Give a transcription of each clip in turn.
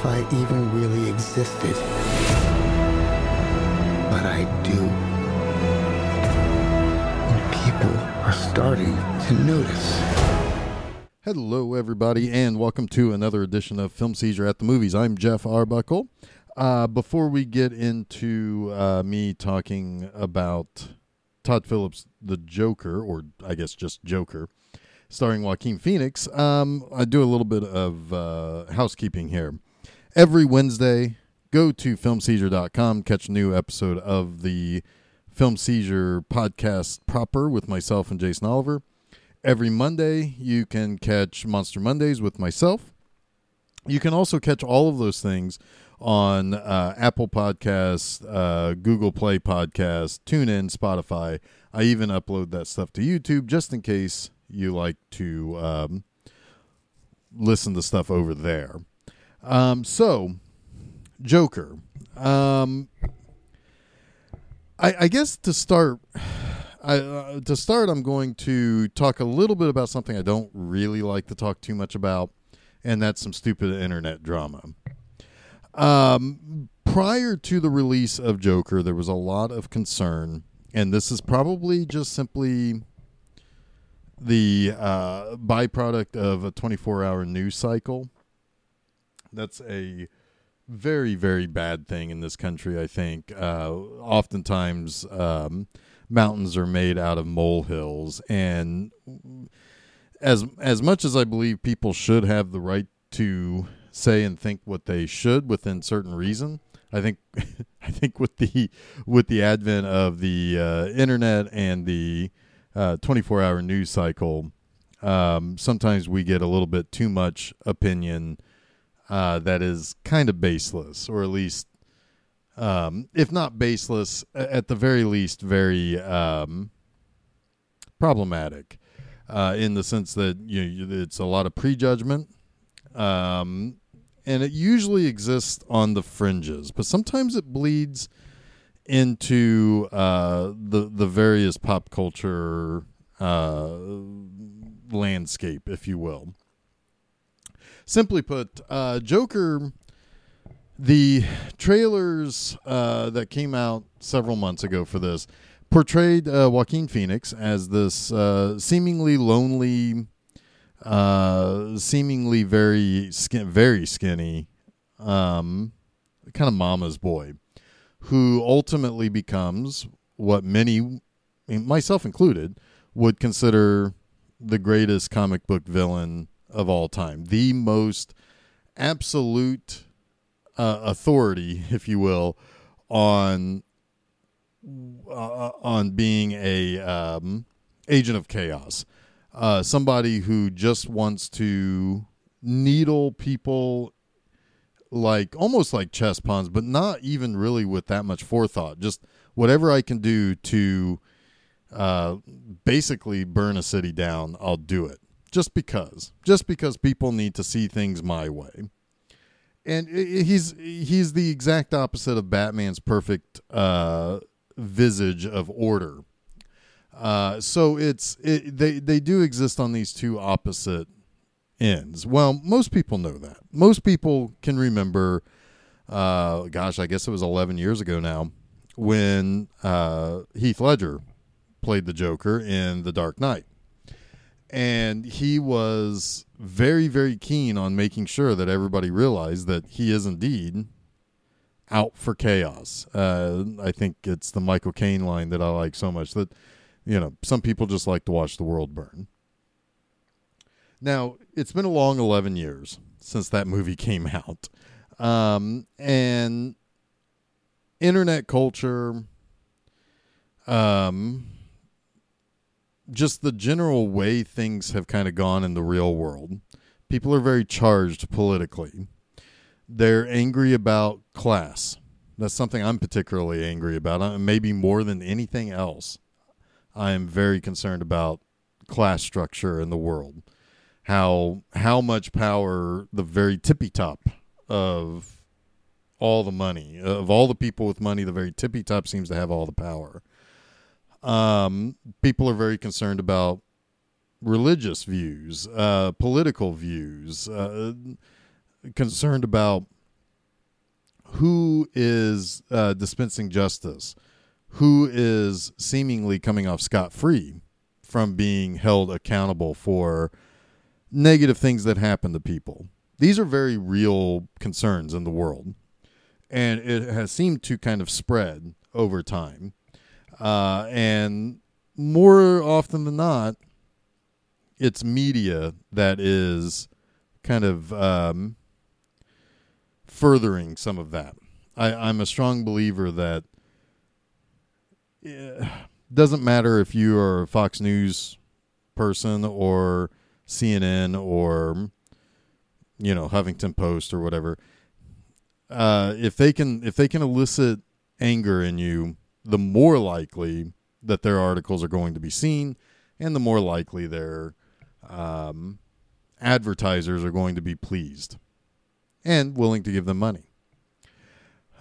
if I even really existed. But I do. And people are starting to notice. Hello, everybody, and welcome to another edition of Film Seizure at the Movies. I'm Jeff Arbuckle. Uh, before we get into uh, me talking about Todd Phillips' The Joker, or I guess just Joker, starring Joaquin Phoenix, um, I do a little bit of uh, housekeeping here. Every Wednesday, go to filmseizure.com, catch a new episode of the Film Seizure podcast proper with myself and Jason Oliver. Every Monday, you can catch Monster Mondays with myself. You can also catch all of those things on uh, Apple Podcasts, uh, Google Play Podcasts, TuneIn, Spotify. I even upload that stuff to YouTube just in case you like to um, listen to stuff over there. Um, so, Joker. Um, I, I guess to start, I, uh, to start, I'm going to talk a little bit about something I don't really like to talk too much about, and that's some stupid internet drama. Um, prior to the release of Joker, there was a lot of concern, and this is probably just simply the uh, byproduct of a 24 hour news cycle. That's a very, very bad thing in this country, I think. Uh, oftentimes, um, mountains are made out of molehills, and as as much as I believe people should have the right to say and think what they should within certain reason, I think I think with the with the advent of the uh, internet and the uh, 24 hour news cycle, um, sometimes we get a little bit too much opinion uh, that is kind of baseless, or at least, um, if not baseless, at the very least, very um, problematic uh, in the sense that you know, it's a lot of prejudgment. Um, and it usually exists on the fringes, but sometimes it bleeds into uh, the the various pop culture uh, landscape, if you will. Simply put, uh, Joker, the trailers uh, that came out several months ago for this portrayed uh, Joaquin Phoenix as this uh, seemingly lonely, seemingly very skin, very skinny, um, kind of mama's boy who ultimately becomes what many, myself included, would consider the greatest comic book villain of all time, the most absolute uh, authority, if you will, on uh, on being a um, agent of chaos, uh, somebody who just wants to needle people like almost like chess pawns, but not even really with that much forethought. Just whatever I can do to uh, basically burn a city down, I'll do it. Just because, just because people need to see things my way. And he's he's the exact opposite of Batman's perfect uh, visage of order. Uh, so it's it, they they do exist on these two opposite ends. Well, most people know that. Most people can remember, uh, gosh, I guess it was 11 years ago now, when uh, Heath Ledger played the Joker in The Dark Knight. And he was very, very keen on making sure that everybody realized that he is indeed out for chaos. Uh, I think it's the Michael Caine line that I like so much that, you know, some people just like to watch the world burn. Now, it's been a long 11 years since that movie came out. Um, and internet culture, um, just the general way things have kind of gone in the real world. People are very charged politically. They're angry about class. That's something I'm particularly angry about. Uh, maybe more than anything else, I am very concerned about class structure in the world how how much power the very tippy top of all the money of all the people with money the very tippy top seems to have all the power um, people are very concerned about religious views uh, political views uh, concerned about who is uh, dispensing justice, who is seemingly coming off scot free from being held accountable for negative things that happen to people. These are very real concerns in the world, and it has seemed to kind of spread over time. Uh, and more often than not, it's media that is kind of um, furthering some of that. I, I'm a strong believer that it doesn't matter if you are a Fox News person or CNN or you know Huffington Post or whatever. Uh, if they can if they can elicit anger in you, the more likely that their articles are going to be seen, and the more likely their um, advertisers are going to be pleased and willing to give them money.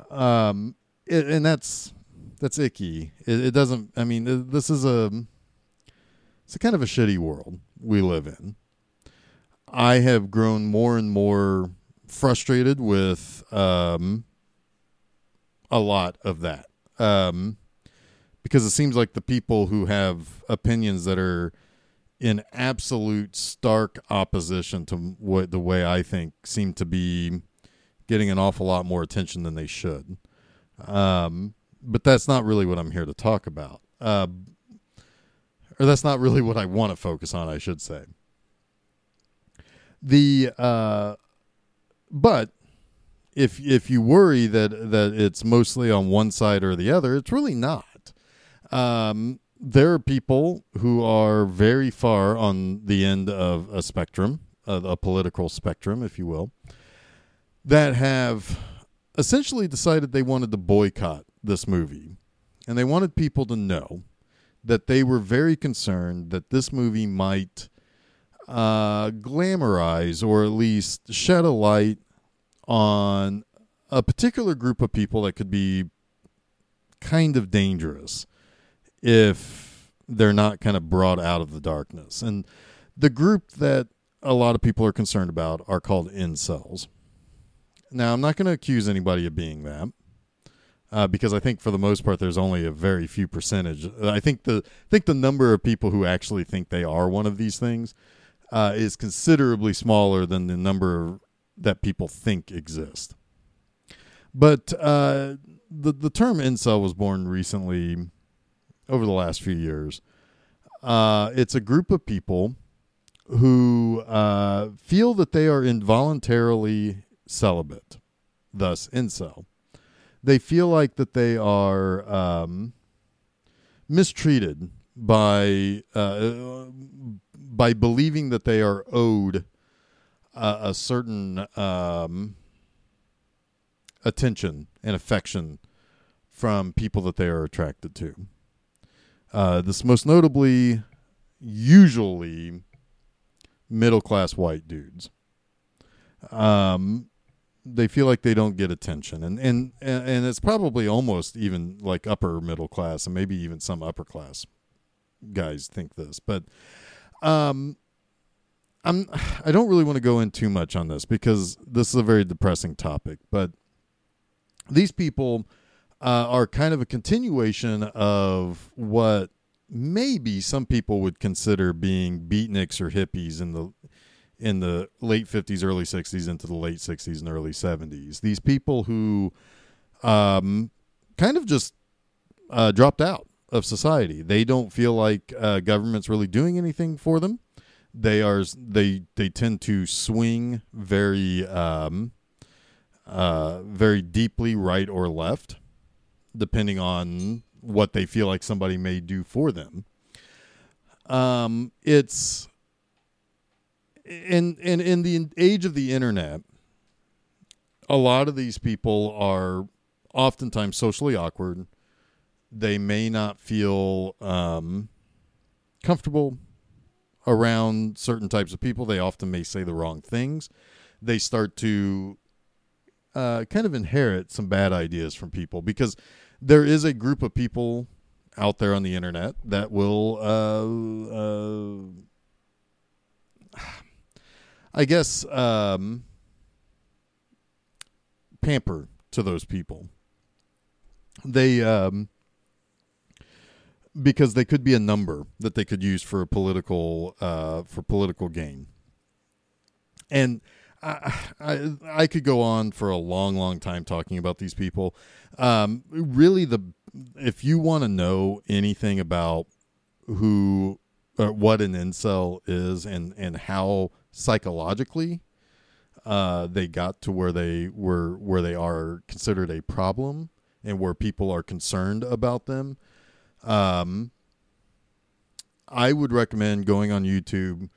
Um, it, and that's that's icky. It, it, doesn't. I mean, this is a it's a kind of a shitty world we live in. I have grown more and more frustrated with um, a lot of that um, because it seems like the people who have opinions that are in absolute stark opposition to what the way I think seem to be getting an awful lot more attention than they should. Um, but that's not really what I'm here to talk about. Uh, or that's not really what I want to focus on, I should say. The uh, but if if you worry that that it's mostly on one side or the other, it's really not. Um, there are people who are very far on the end of a spectrum, a, a political spectrum, if you will, that have essentially decided they wanted to boycott this movie. And they wanted people to know that they were very concerned that this movie might uh, glamorize or at least shed a light on a particular group of people that could be kind of dangerous if they're not kind of brought out of the darkness. And the group that a lot of people are concerned about are called incels. Now, I'm not going to accuse anybody of being that. Uh, because I think for the most part there's only a very few percentage. I think the I think the number of people who actually think they are one of these things uh, is considerably smaller than the number that people think exist. But uh, the the term incel was born recently over the last few years. Uh, it's a group of people who uh, feel that they are involuntarily celibate, thus incel. They feel like that they are um, mistreated by uh, by believing that they are owed a, a certain um, attention and affection from people that they are attracted to. Uh, this most notably, usually middle class white dudes. Um, they feel like they don't get attention, and and and it's probably almost even like upper middle class, and maybe even some upper class guys think this, but um, I'm I don't really want to go in too much on this because this is a very depressing topic, but these people uh, are kind of a continuation of what maybe some people would consider being beatniks or hippies in the in the late 50s early 60s into the late 60s and early 70s these people who um, kind of just uh, dropped out of society. They don't feel like uh, government's really doing anything for them they are they they tend to swing very um, uh, very deeply right or left depending on what they feel like somebody may do for them. Um, it's in in in the age of the internet, a lot of these people are oftentimes socially awkward. They may not feel um, comfortable around certain types of people. They often may say the wrong things. They start to uh, kind of inherit some bad ideas from people because there is a group of people out there on the internet that will, uh, uh, I guess, um, pamper to those people. They um, because they could be a number that they could use for a political uh, for political gain. And I, I, I could go on for a long, long time talking about these people. Um, really, the if you want to know anything about who, uh, what an incel is, and and how psychologically uh, they got to where they were, where they are considered a problem, and where people are concerned about them. Um, I would recommend going on YouTube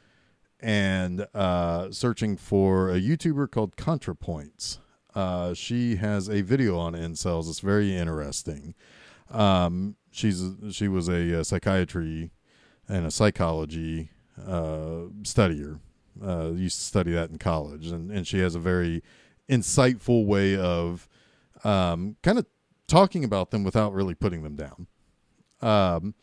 and uh, searching for a YouTuber called ContraPoints. Uh, she has a video on incels. It's very interesting. Um, she's she was a, a, psychiatry and a psychology uh, studier. Uh, used to study that in college, and, and she has a very insightful way of um, kind of talking about them without really putting them down. Um,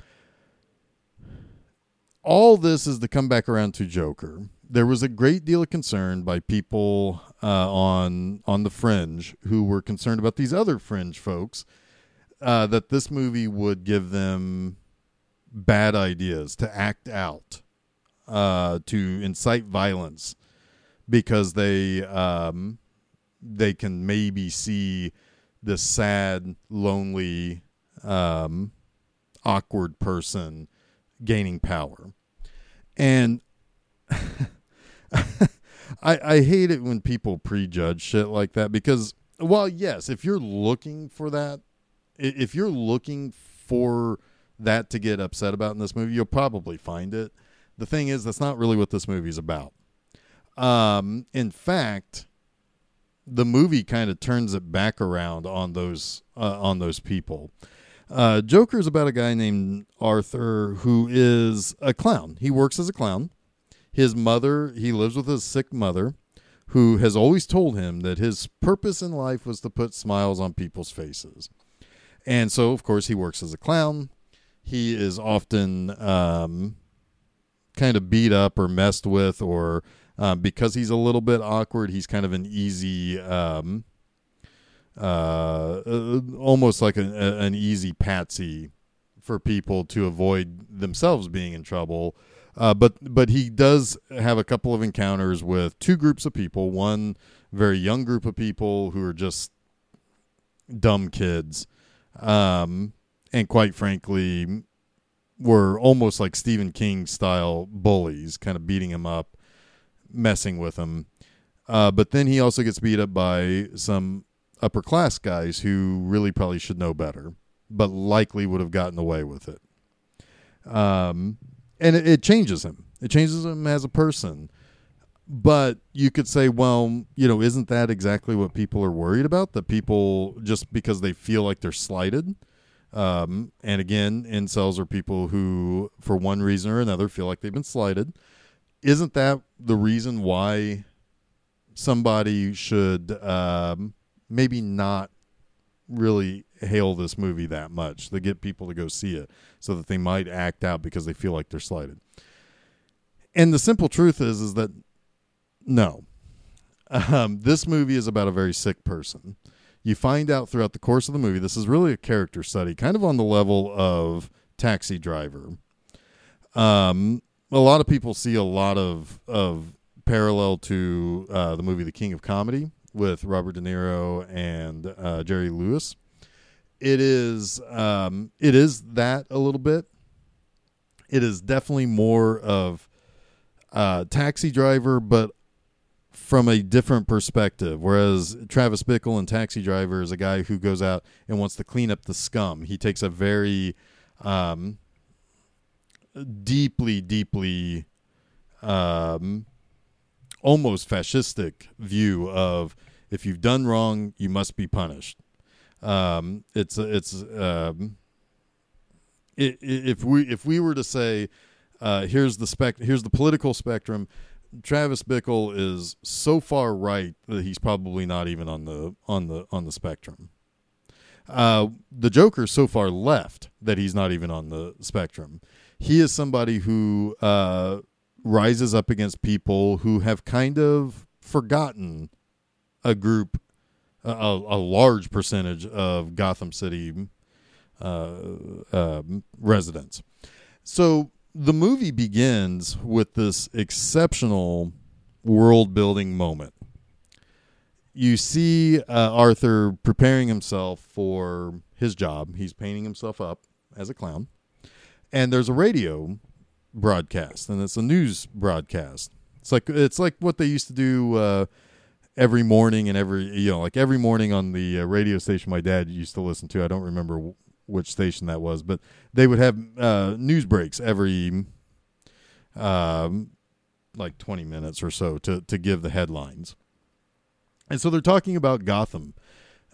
all this is to come back around to Joker. There was a great deal of concern by people uh, on on the fringe who were concerned about these other fringe folks uh, that this movie would give them bad ideas to act out, uh, to incite violence, because they um, they can maybe see this sad, lonely, um, awkward person gaining power. And I, I hate it when people prejudge shit like that because, well, yes, if you're looking for that, if you're looking for that to get upset about in this movie, you'll probably find it. The thing is, that's not really what this movie's about. Um, in fact, the movie kind of turns it back around on those uh, on those people. Uh, Joker is about a guy named Arthur who is a clown. He works as a clown. His mother, he lives with his sick mother, who has always told him that his purpose in life was to put smiles on people's faces. And so, of course, he works as a clown. He is often um, kind of beat up or messed with, or um, because he's a little bit awkward, he's kind of an easy um, uh, uh, almost like a, a, an easy patsy for people to avoid themselves being in trouble. Uh, but but he does have a couple of encounters with two groups of people. One very young group of people who are just dumb kids, um, and quite frankly, were almost like Stephen King style bullies, kind of beating him up, messing with him. Uh, but then he also gets beat up by some upper class guys who really probably should know better, but likely would have gotten away with it. Um, and it, it changes him. It changes him as a person. But you could say, well, you know, isn't that exactly what people are worried about? That people just because they feel like they're slighted. Um, and again, incels are people who, for one reason or another, feel like they've been slighted. Isn't that the reason why somebody should um, maybe not really hail this movie that much to get people to go see it so that they might act out because they feel like they're slighted. And the simple truth is is that no. Um, this movie is about a very sick person. You find out throughout the course of the movie this is really a character study, kind of on the level of Taxi Driver. Um, a lot of people see a lot of of parallel to uh, the movie The King of Comedy with Robert De Niro and uh, Jerry Lewis. It is um, it is that a little bit. It is definitely more of a taxi driver, but from a different perspective. Whereas Travis Bickle in Taxi Driver is a guy who goes out and wants to clean up the scum. He takes a very um, deeply, deeply um, almost fascistic view of if you've done wrong, you must be punished. Um, it's it's um, it, if we if we were to say uh, here's the spec here's the political spectrum, Travis Bickle is so far right that he's probably not even on the on the on the spectrum. Uh, the Joker's so far left that he's not even on the spectrum. He is somebody who uh, rises up against people who have kind of forgotten a group a, a large percentage of Gotham City uh, uh, residents. So the movie begins with this exceptional world building moment. You see uh, Arthur preparing himself for his job. He's painting himself up as a clown. And there's a radio broadcast, and it's a news broadcast. It's like it's like what they used to do uh, every morning and every you know like every morning on the uh, radio station my dad used to listen to. I don't remember w- which station that was, but they would have uh, news breaks every um, like 20 minutes or so to to give the headlines. And so they're talking about Gotham.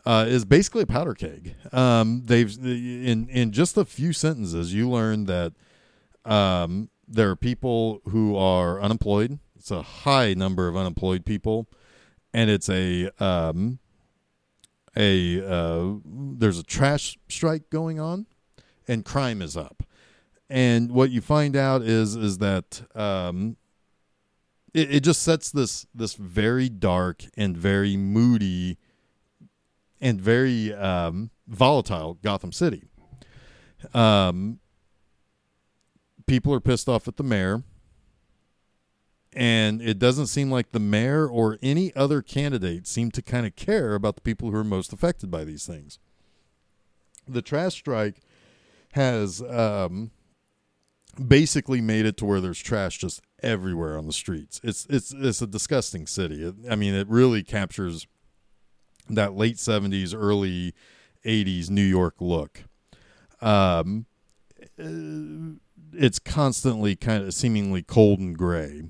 Uh, is basically a powder keg. Um, they've in in just a few sentences, you learn that um, there are people who are unemployed. It's a high number of unemployed people, and it's a um, a uh, there's a trash strike going on, and crime is up. And what you find out is is that um, it, it just sets this this very dark and very moody and very um, volatile Gotham City. Um, people are pissed off at the mayor, and it doesn't seem like the mayor or any other candidate seem to kind of care about the people who are most affected by these things. The trash strike has um, basically made it to where there's trash just everywhere on the streets. It's it's it's a disgusting city. It, I mean, it really captures that late 70s, early 80s New York look. Um, it's constantly kind of seemingly cold and gray.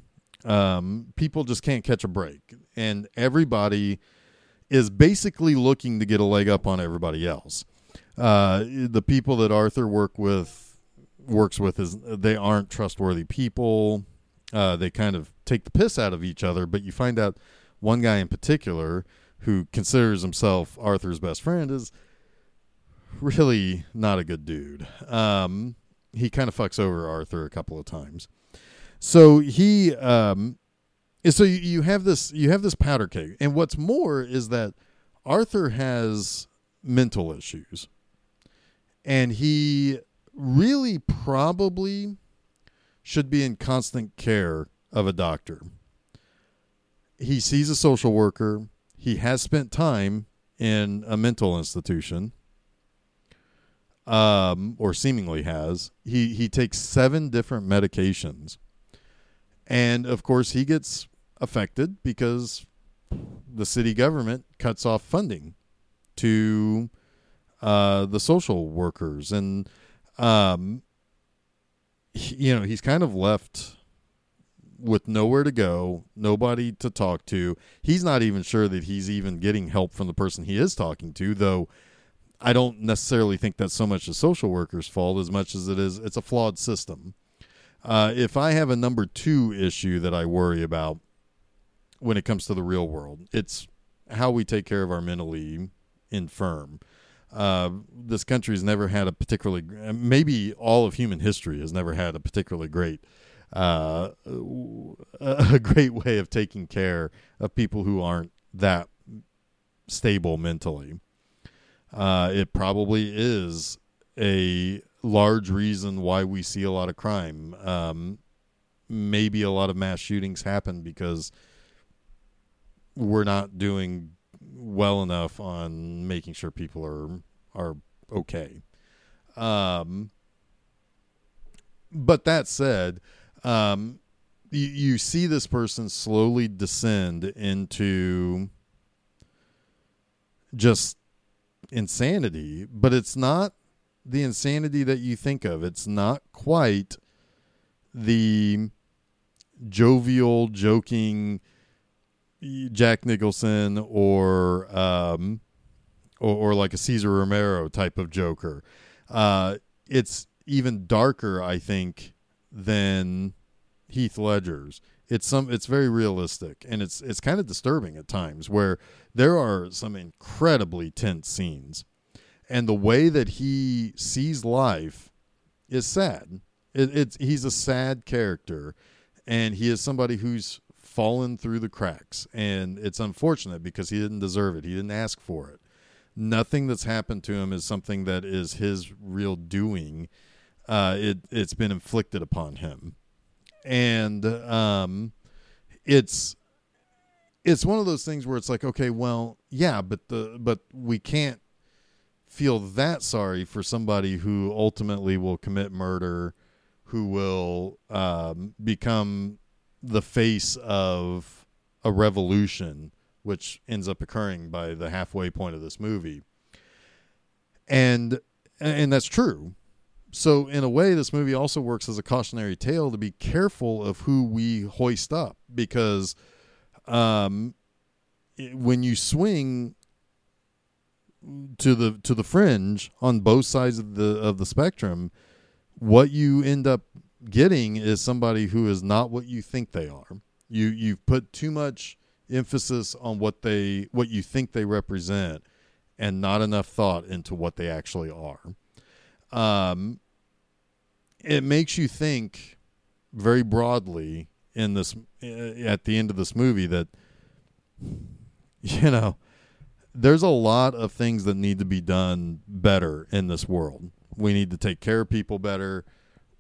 Um, people just can't catch a break, and everybody is basically looking to get a leg up on everybody else. Uh, the people that Arthur work with works with is they aren't trustworthy people. Uh, they kind of take the piss out of each other, but you find out one guy in particular who considers himself Arthur's best friend is really not a good dude. Um, he kind of fucks over Arthur a couple of times. So he, um, so you have this, you have this powder keg, and what's more is that Arthur has mental issues, and he really probably should be in constant care of a doctor. He sees a social worker. He has spent time in a mental institution um, or seemingly has. He he takes seven different medications, and of course he gets affected because the city government cuts off funding to uh, the social workers, and um, he, you know he's kind of left with nowhere to go, nobody to talk to. He's not even sure that he's even getting help from the person he is talking to, though I don't necessarily think that's so much a social worker's fault as much as it is it's a flawed system. Uh, if I have a number two issue that I worry about when it comes to the real world, it's how we take care of our mentally infirm. Uh, this country has never had a particularly, maybe all of human history has never had a particularly great, uh, a great way of taking care of people who aren't that stable mentally uh, it probably is a large reason why we see a lot of crime. Um, maybe a lot of mass shootings happen because we're not doing well enough on making sure people are are okay. Um, but that said, um, you, you see this person slowly descend into just insanity, but it's not the insanity that you think of. It's not quite the jovial, joking Jack Nicholson or um, or, or like a Cesar Romero type of Joker. Uh, it's even darker, I think, than Heath Ledger's it's some it's very realistic and it's it's kind of disturbing at times where there are some incredibly tense scenes and the way that he sees life is sad it, it's he's a sad character and he is somebody who's fallen through the cracks, and it's unfortunate because he didn't deserve it. He didn't ask for it. Nothing that's happened to him is something that is his real doing. Uh, it it's been inflicted upon him, and um, it's it's one of those things where it's like, okay, well, yeah, but the but we can't feel that sorry for somebody who ultimately will commit murder, who will um, become the face of a revolution, which ends up occurring by the halfway point of this movie, and and that's true. So in a way, this movie also works as a cautionary tale to be careful of who we hoist up because um, when you swing to the to the fringe on both sides of the of the spectrum, what you end up getting is somebody who is not what you think they are. You you've put too much emphasis on what they what you think they represent and not enough thought into what they actually are. Um, it makes you think very broadly in this at the end of this movie that you know there's a lot of things that need to be done better in this world. We need to take care of people better.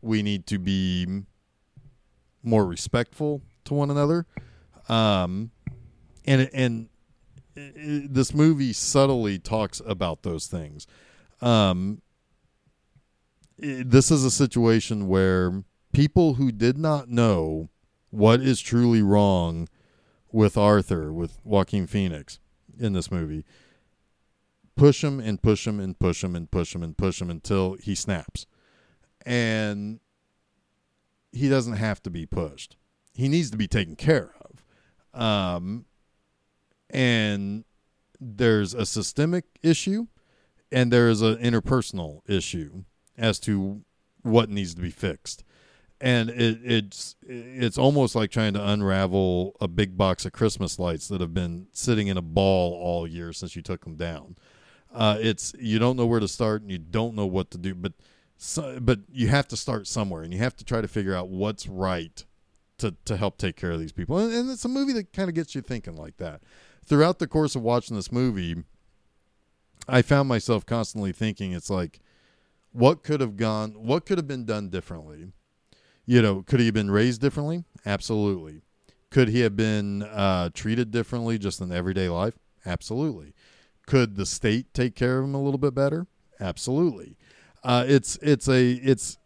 We need to be more respectful to one another. Um, and and this movie subtly talks about those things. Um, this is a situation where people who did not know what is truly wrong with Arthur, with Joaquin Phoenix in this movie, push him and push him and push him and push him and push him until he snaps. And he doesn't have to be pushed. He needs to be taken care of. Um, and there's a systemic issue and there's an interpersonal issue as to what needs to be fixed. And it, it's it's almost like trying to unravel a big box of Christmas lights that have been sitting in a ball all year since you took them down. Uh, it's you don't know where to start and you don't know what to do, but so, but you have to start somewhere and you have to try to figure out what's right to to help take care of these people. And, and it's a movie that kind of gets you thinking like that. Throughout the course of watching this movie, I found myself constantly thinking, it's like what could have gone what could have been done differently you know could he have been raised differently? Absolutely. Could he have been uh, treated differently just in everyday life? Absolutely. Could the state take care of him a little bit better? Absolutely. Uh, it's it's a it's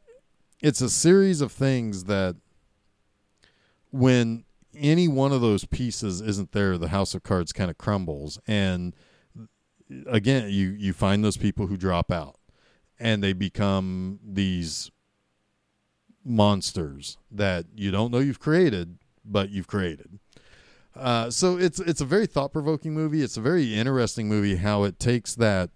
it's a series of things that when any one of those pieces isn't there the house of cards kind of crumbles. And again you you find those people who drop out and they become these monsters that you don't know you've created, but you've created. Uh, so it's it's a very thought provoking movie. It's a very interesting movie. How it takes that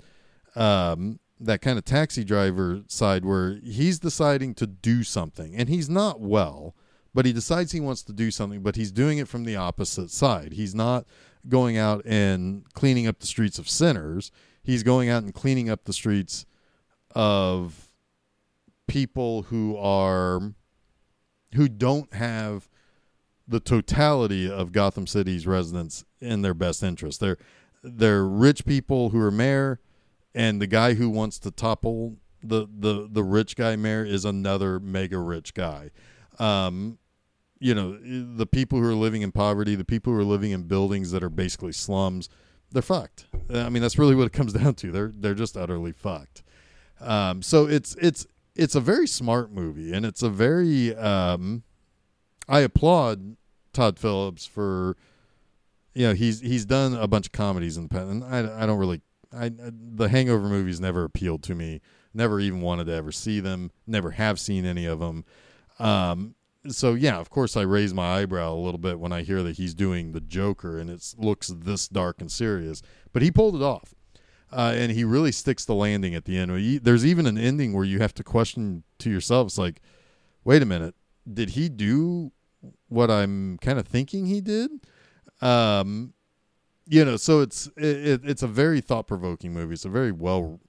um, that kind of taxi driver side where he's deciding to do something, and he's not well, but he decides he wants to do something, but he's doing it from the opposite side. He's not going out and cleaning up the streets of sinners. He's going out and cleaning up the streets of people who are who don't have the totality of Gotham City's residents in their best interest. They're they're rich people who are mayor, and the guy who wants to topple the the the rich guy mayor is another mega rich guy. Um, you know, the people who are living in poverty, the people who are living in buildings that are basically slums, they're fucked. I mean, that's really what it comes down to. They're they're just utterly fucked. Um, so it's it's it's a very smart movie, and it's a very um, I applaud Todd Phillips for you know he's he's done a bunch of comedies in the past, and I I don't really I the Hangover movies never appealed to me. Never even wanted to ever see them. Never have seen any of them. Um, so yeah, of course I raise my eyebrow a little bit when I hear that he's doing the Joker and it looks this dark and serious. But he pulled it off uh, and he really sticks the landing at the end. There's even an ending where you have to question to yourself, it's like, wait a minute, did he do what I'm kind of thinking he did? Um, you know, so it's it, it's a very thought provoking movie. It's a very well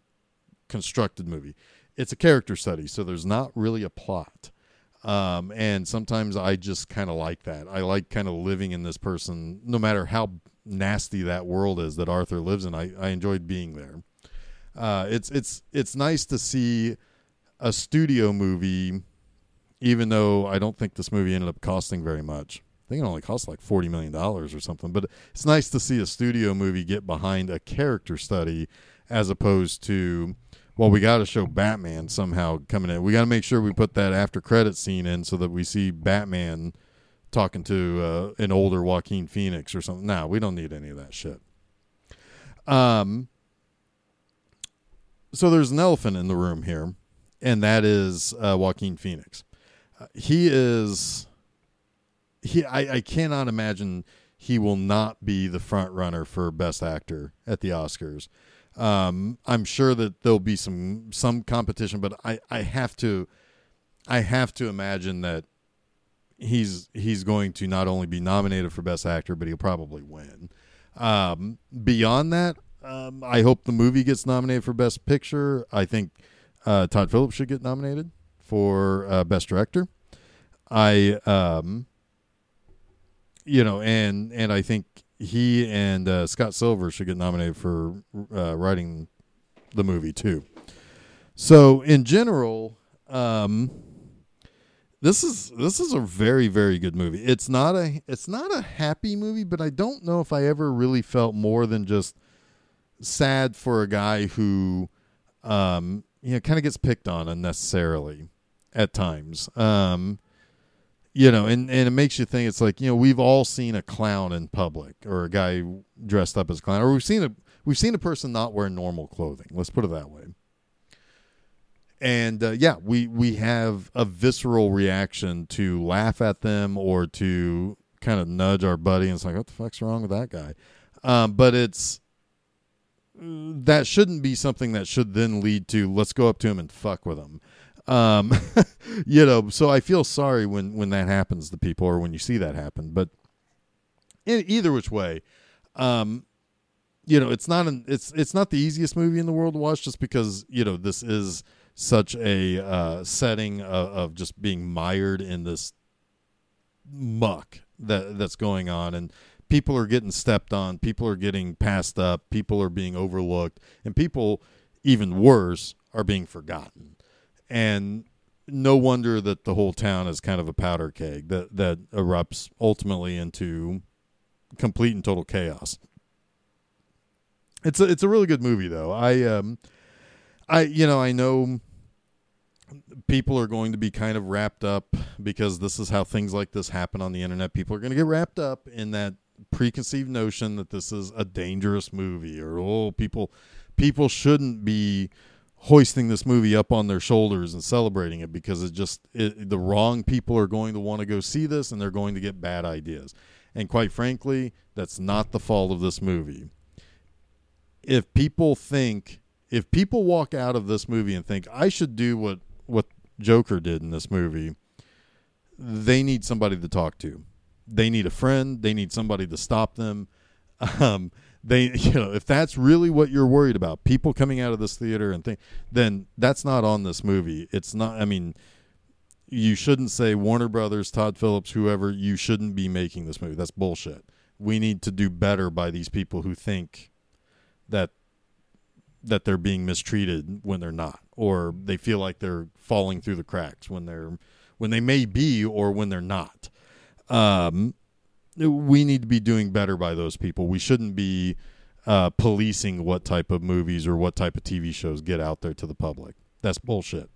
constructed movie. It's a character study, so there's not really a plot. Um, and sometimes I just kind of like that. I like kind of living in this person, no matter how nasty that world is that Arthur lives in. I, I enjoyed being there. Uh, it's it's it's nice to see a studio movie, even though I don't think this movie ended up costing very much. I think it only cost like forty million dollars or something. But it's nice to see a studio movie get behind a character study as opposed to well, we got to show Batman somehow coming in. We got to make sure we put that after credit scene in so that we see Batman talking to uh, an older Joaquin Phoenix or something. No, we don't need any of that shit. Um. So there's an elephant in the room here, and that is uh, Joaquin Phoenix. Uh, he is. He, I, I cannot imagine he will not be the front runner for Best Actor at the Oscars. Um, I'm sure that there'll be some some competition, but I, I have to I have to imagine that he's he's going to not only be nominated for best actor, but he'll probably win. Um, beyond that, um, I hope the movie gets nominated for best picture. I think uh, Todd Phillips should get nominated for uh, best director. I um, you know, and and I think he and uh, Scott Silver should get nominated for uh, writing the movie too. So in general, um, this is this is a very very good movie. It's not a it's not a happy movie, but I don't know if I ever really felt more than just sad for a guy who, um, you know, kind of gets picked on unnecessarily at times. Um, you know, and, and it makes you think it's like, you know, we've all seen a clown in public or a guy dressed up as a clown, or we've seen a we've seen a person not wear normal clothing. Let's put it that way. And uh, yeah, we we have a visceral reaction to laugh at them or to kind of nudge our buddy and it's like, what the fuck's wrong with that guy? Um, but it's that shouldn't be something that should then lead to let's go up to him and fuck with him. Um, you know, so I feel sorry when when that happens to people or when you see that happen. But in, either which way, um, you know, it's not an it's it's not the easiest movie in the world to watch just because you know this is such a uh, setting of, of just being mired in this muck that that's going on and people are getting stepped on people are getting passed up people are being overlooked and people even worse are being forgotten and no wonder that the whole town is kind of a powder keg that that erupts ultimately into complete and total chaos. It's a it's a really good movie though. I um I you know, I know people are going to be kind of wrapped up because this is how things like this happen on the internet. People are going to get wrapped up in that preconceived notion that this is a dangerous movie or oh people people shouldn't be hoisting this movie up on their shoulders and celebrating it because it just it, the wrong people are going to want to go see this and they're going to get bad ideas. And quite frankly, that's not the fault of this movie. If people think if people walk out of this movie and think I should do what what Joker did in this movie, they need somebody to talk to. They need a friend, they need somebody to stop them. Um, they you know if that's really what you're worried about people coming out of this theater and think then that's not on this movie it's not i mean you shouldn't say warner brothers todd phillips whoever you shouldn't be making this movie that's bullshit we need to do better by these people who think that that they're being mistreated when they're not or they feel like they're falling through the cracks when they're when they may be or when they're not um we need to be doing better by those people. We shouldn't be uh, policing what type of movies or what type of TV shows get out there to the public. That's bullshit.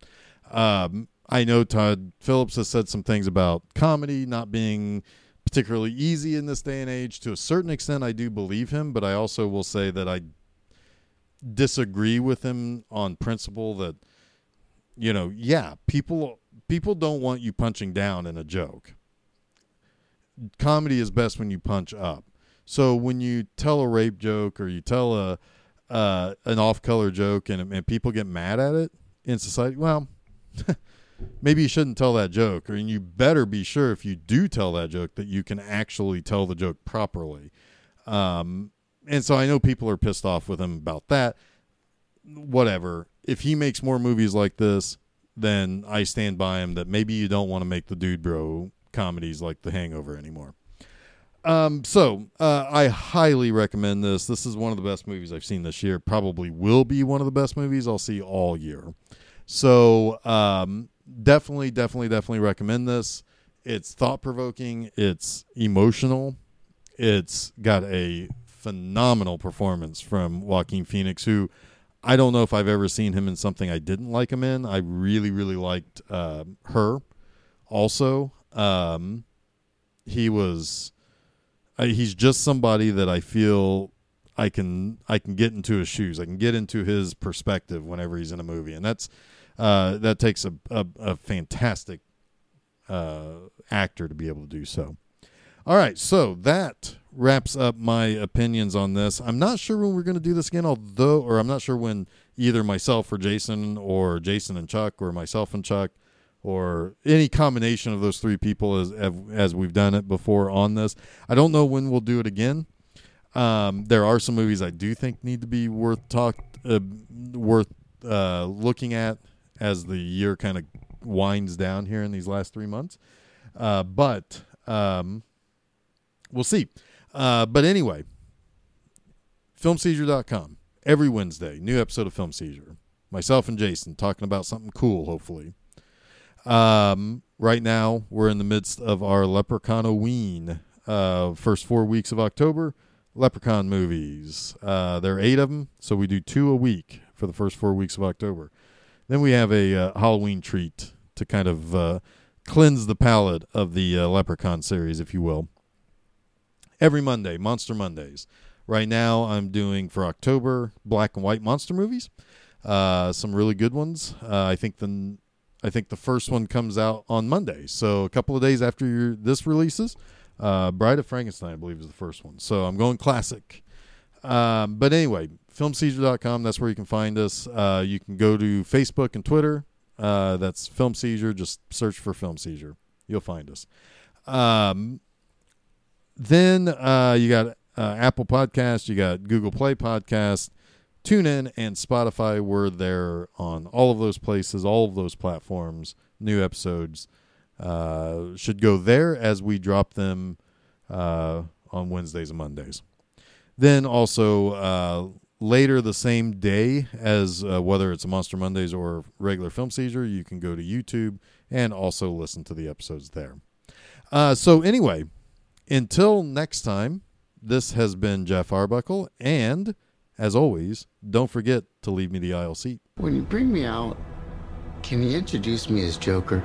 Um, I know Todd Phillips has said some things about comedy not being particularly easy in this day and age. To a certain extent, I do believe him, but I also will say that I disagree with him on principle that you know, yeah, people people don't want you punching down in a joke comedy is best when you punch up. So when you tell a rape joke or you tell a uh, an off color joke and, and people get mad at it in society, well, maybe you shouldn't tell that joke, or and you better be sure if you do tell that joke that you can actually tell the joke properly. Um, and so I know people are pissed off with him about that. Whatever. If he makes more movies like this, then I stand by him that maybe you don't want to make the dude bro comedies like The Hangover anymore. Um, so uh, I highly recommend this. This is one of the best movies I've seen this year. Probably will be one of the best movies I'll see all year. So um, definitely, definitely, definitely recommend this. It's thought provoking. It's emotional. It's got a phenomenal performance from Joaquin Phoenix, who I don't know if I've ever seen him in something I didn't like him in. I really, really liked uh, her. Also, um, he was. Uh, he's just somebody that I feel I can I can get into his shoes. I can get into his perspective whenever he's in a movie, and that's uh, that takes a a, a fantastic uh, actor to be able to do so. All right, so that wraps up my opinions on this. I'm not sure when we're going to do this again, although, or I'm not sure when either myself or Jason, or Jason and Chuck, or myself and Chuck, or any combination of those three people as as we've done it before on this. I don't know when we'll do it again. Um, there are some movies I do think need to be worth talk uh, worth uh, looking at as the year kind of winds down here in these last three months. Uh, but um, we'll see. Uh, but anyway, filmseizure.com. Every Wednesday, new episode of Film Seizure. Myself and Jason talking about something cool, hopefully. Um, right now, we're in the midst of our Leprechaun uh, first four weeks of October. Leprechaun movies. Uh, there are eight of them, so we do two a week for the first four weeks of October. Then we have a uh, Halloween treat to kind of uh, cleanse the palate of the uh, Leprechaun series, if you will. Every Monday, Monster Mondays. Right now, I'm doing for October black and white monster movies. Uh, some really good ones. Uh, I think the I think the first one comes out on Monday, so a couple of days after your, this releases. Uh, Bride of Frankenstein, I believe, is the first one. So I'm going classic. Um, but anyway, filmseizure.com. That's where you can find us. Uh, you can go to Facebook and Twitter. Uh, that's Film Seizure. Just search for Film Seizure. You'll find us. Um, then uh, you got uh, Apple Podcast. You got Google Play Podcast. TuneIn and Spotify. We're there on all of those places, all of those platforms. New episodes uh, should go there as we drop them uh, on Wednesdays and Mondays. Then also uh, later the same day as uh, whether it's a Monster Mondays or regular Film Seizure, you can go to YouTube and also listen to the episodes there. Uh, so anyway, until next time, this has been Jeff Arbuckle, and as always, don't forget to leave me the aisle seat. When you bring me out, can you introduce me as Joker?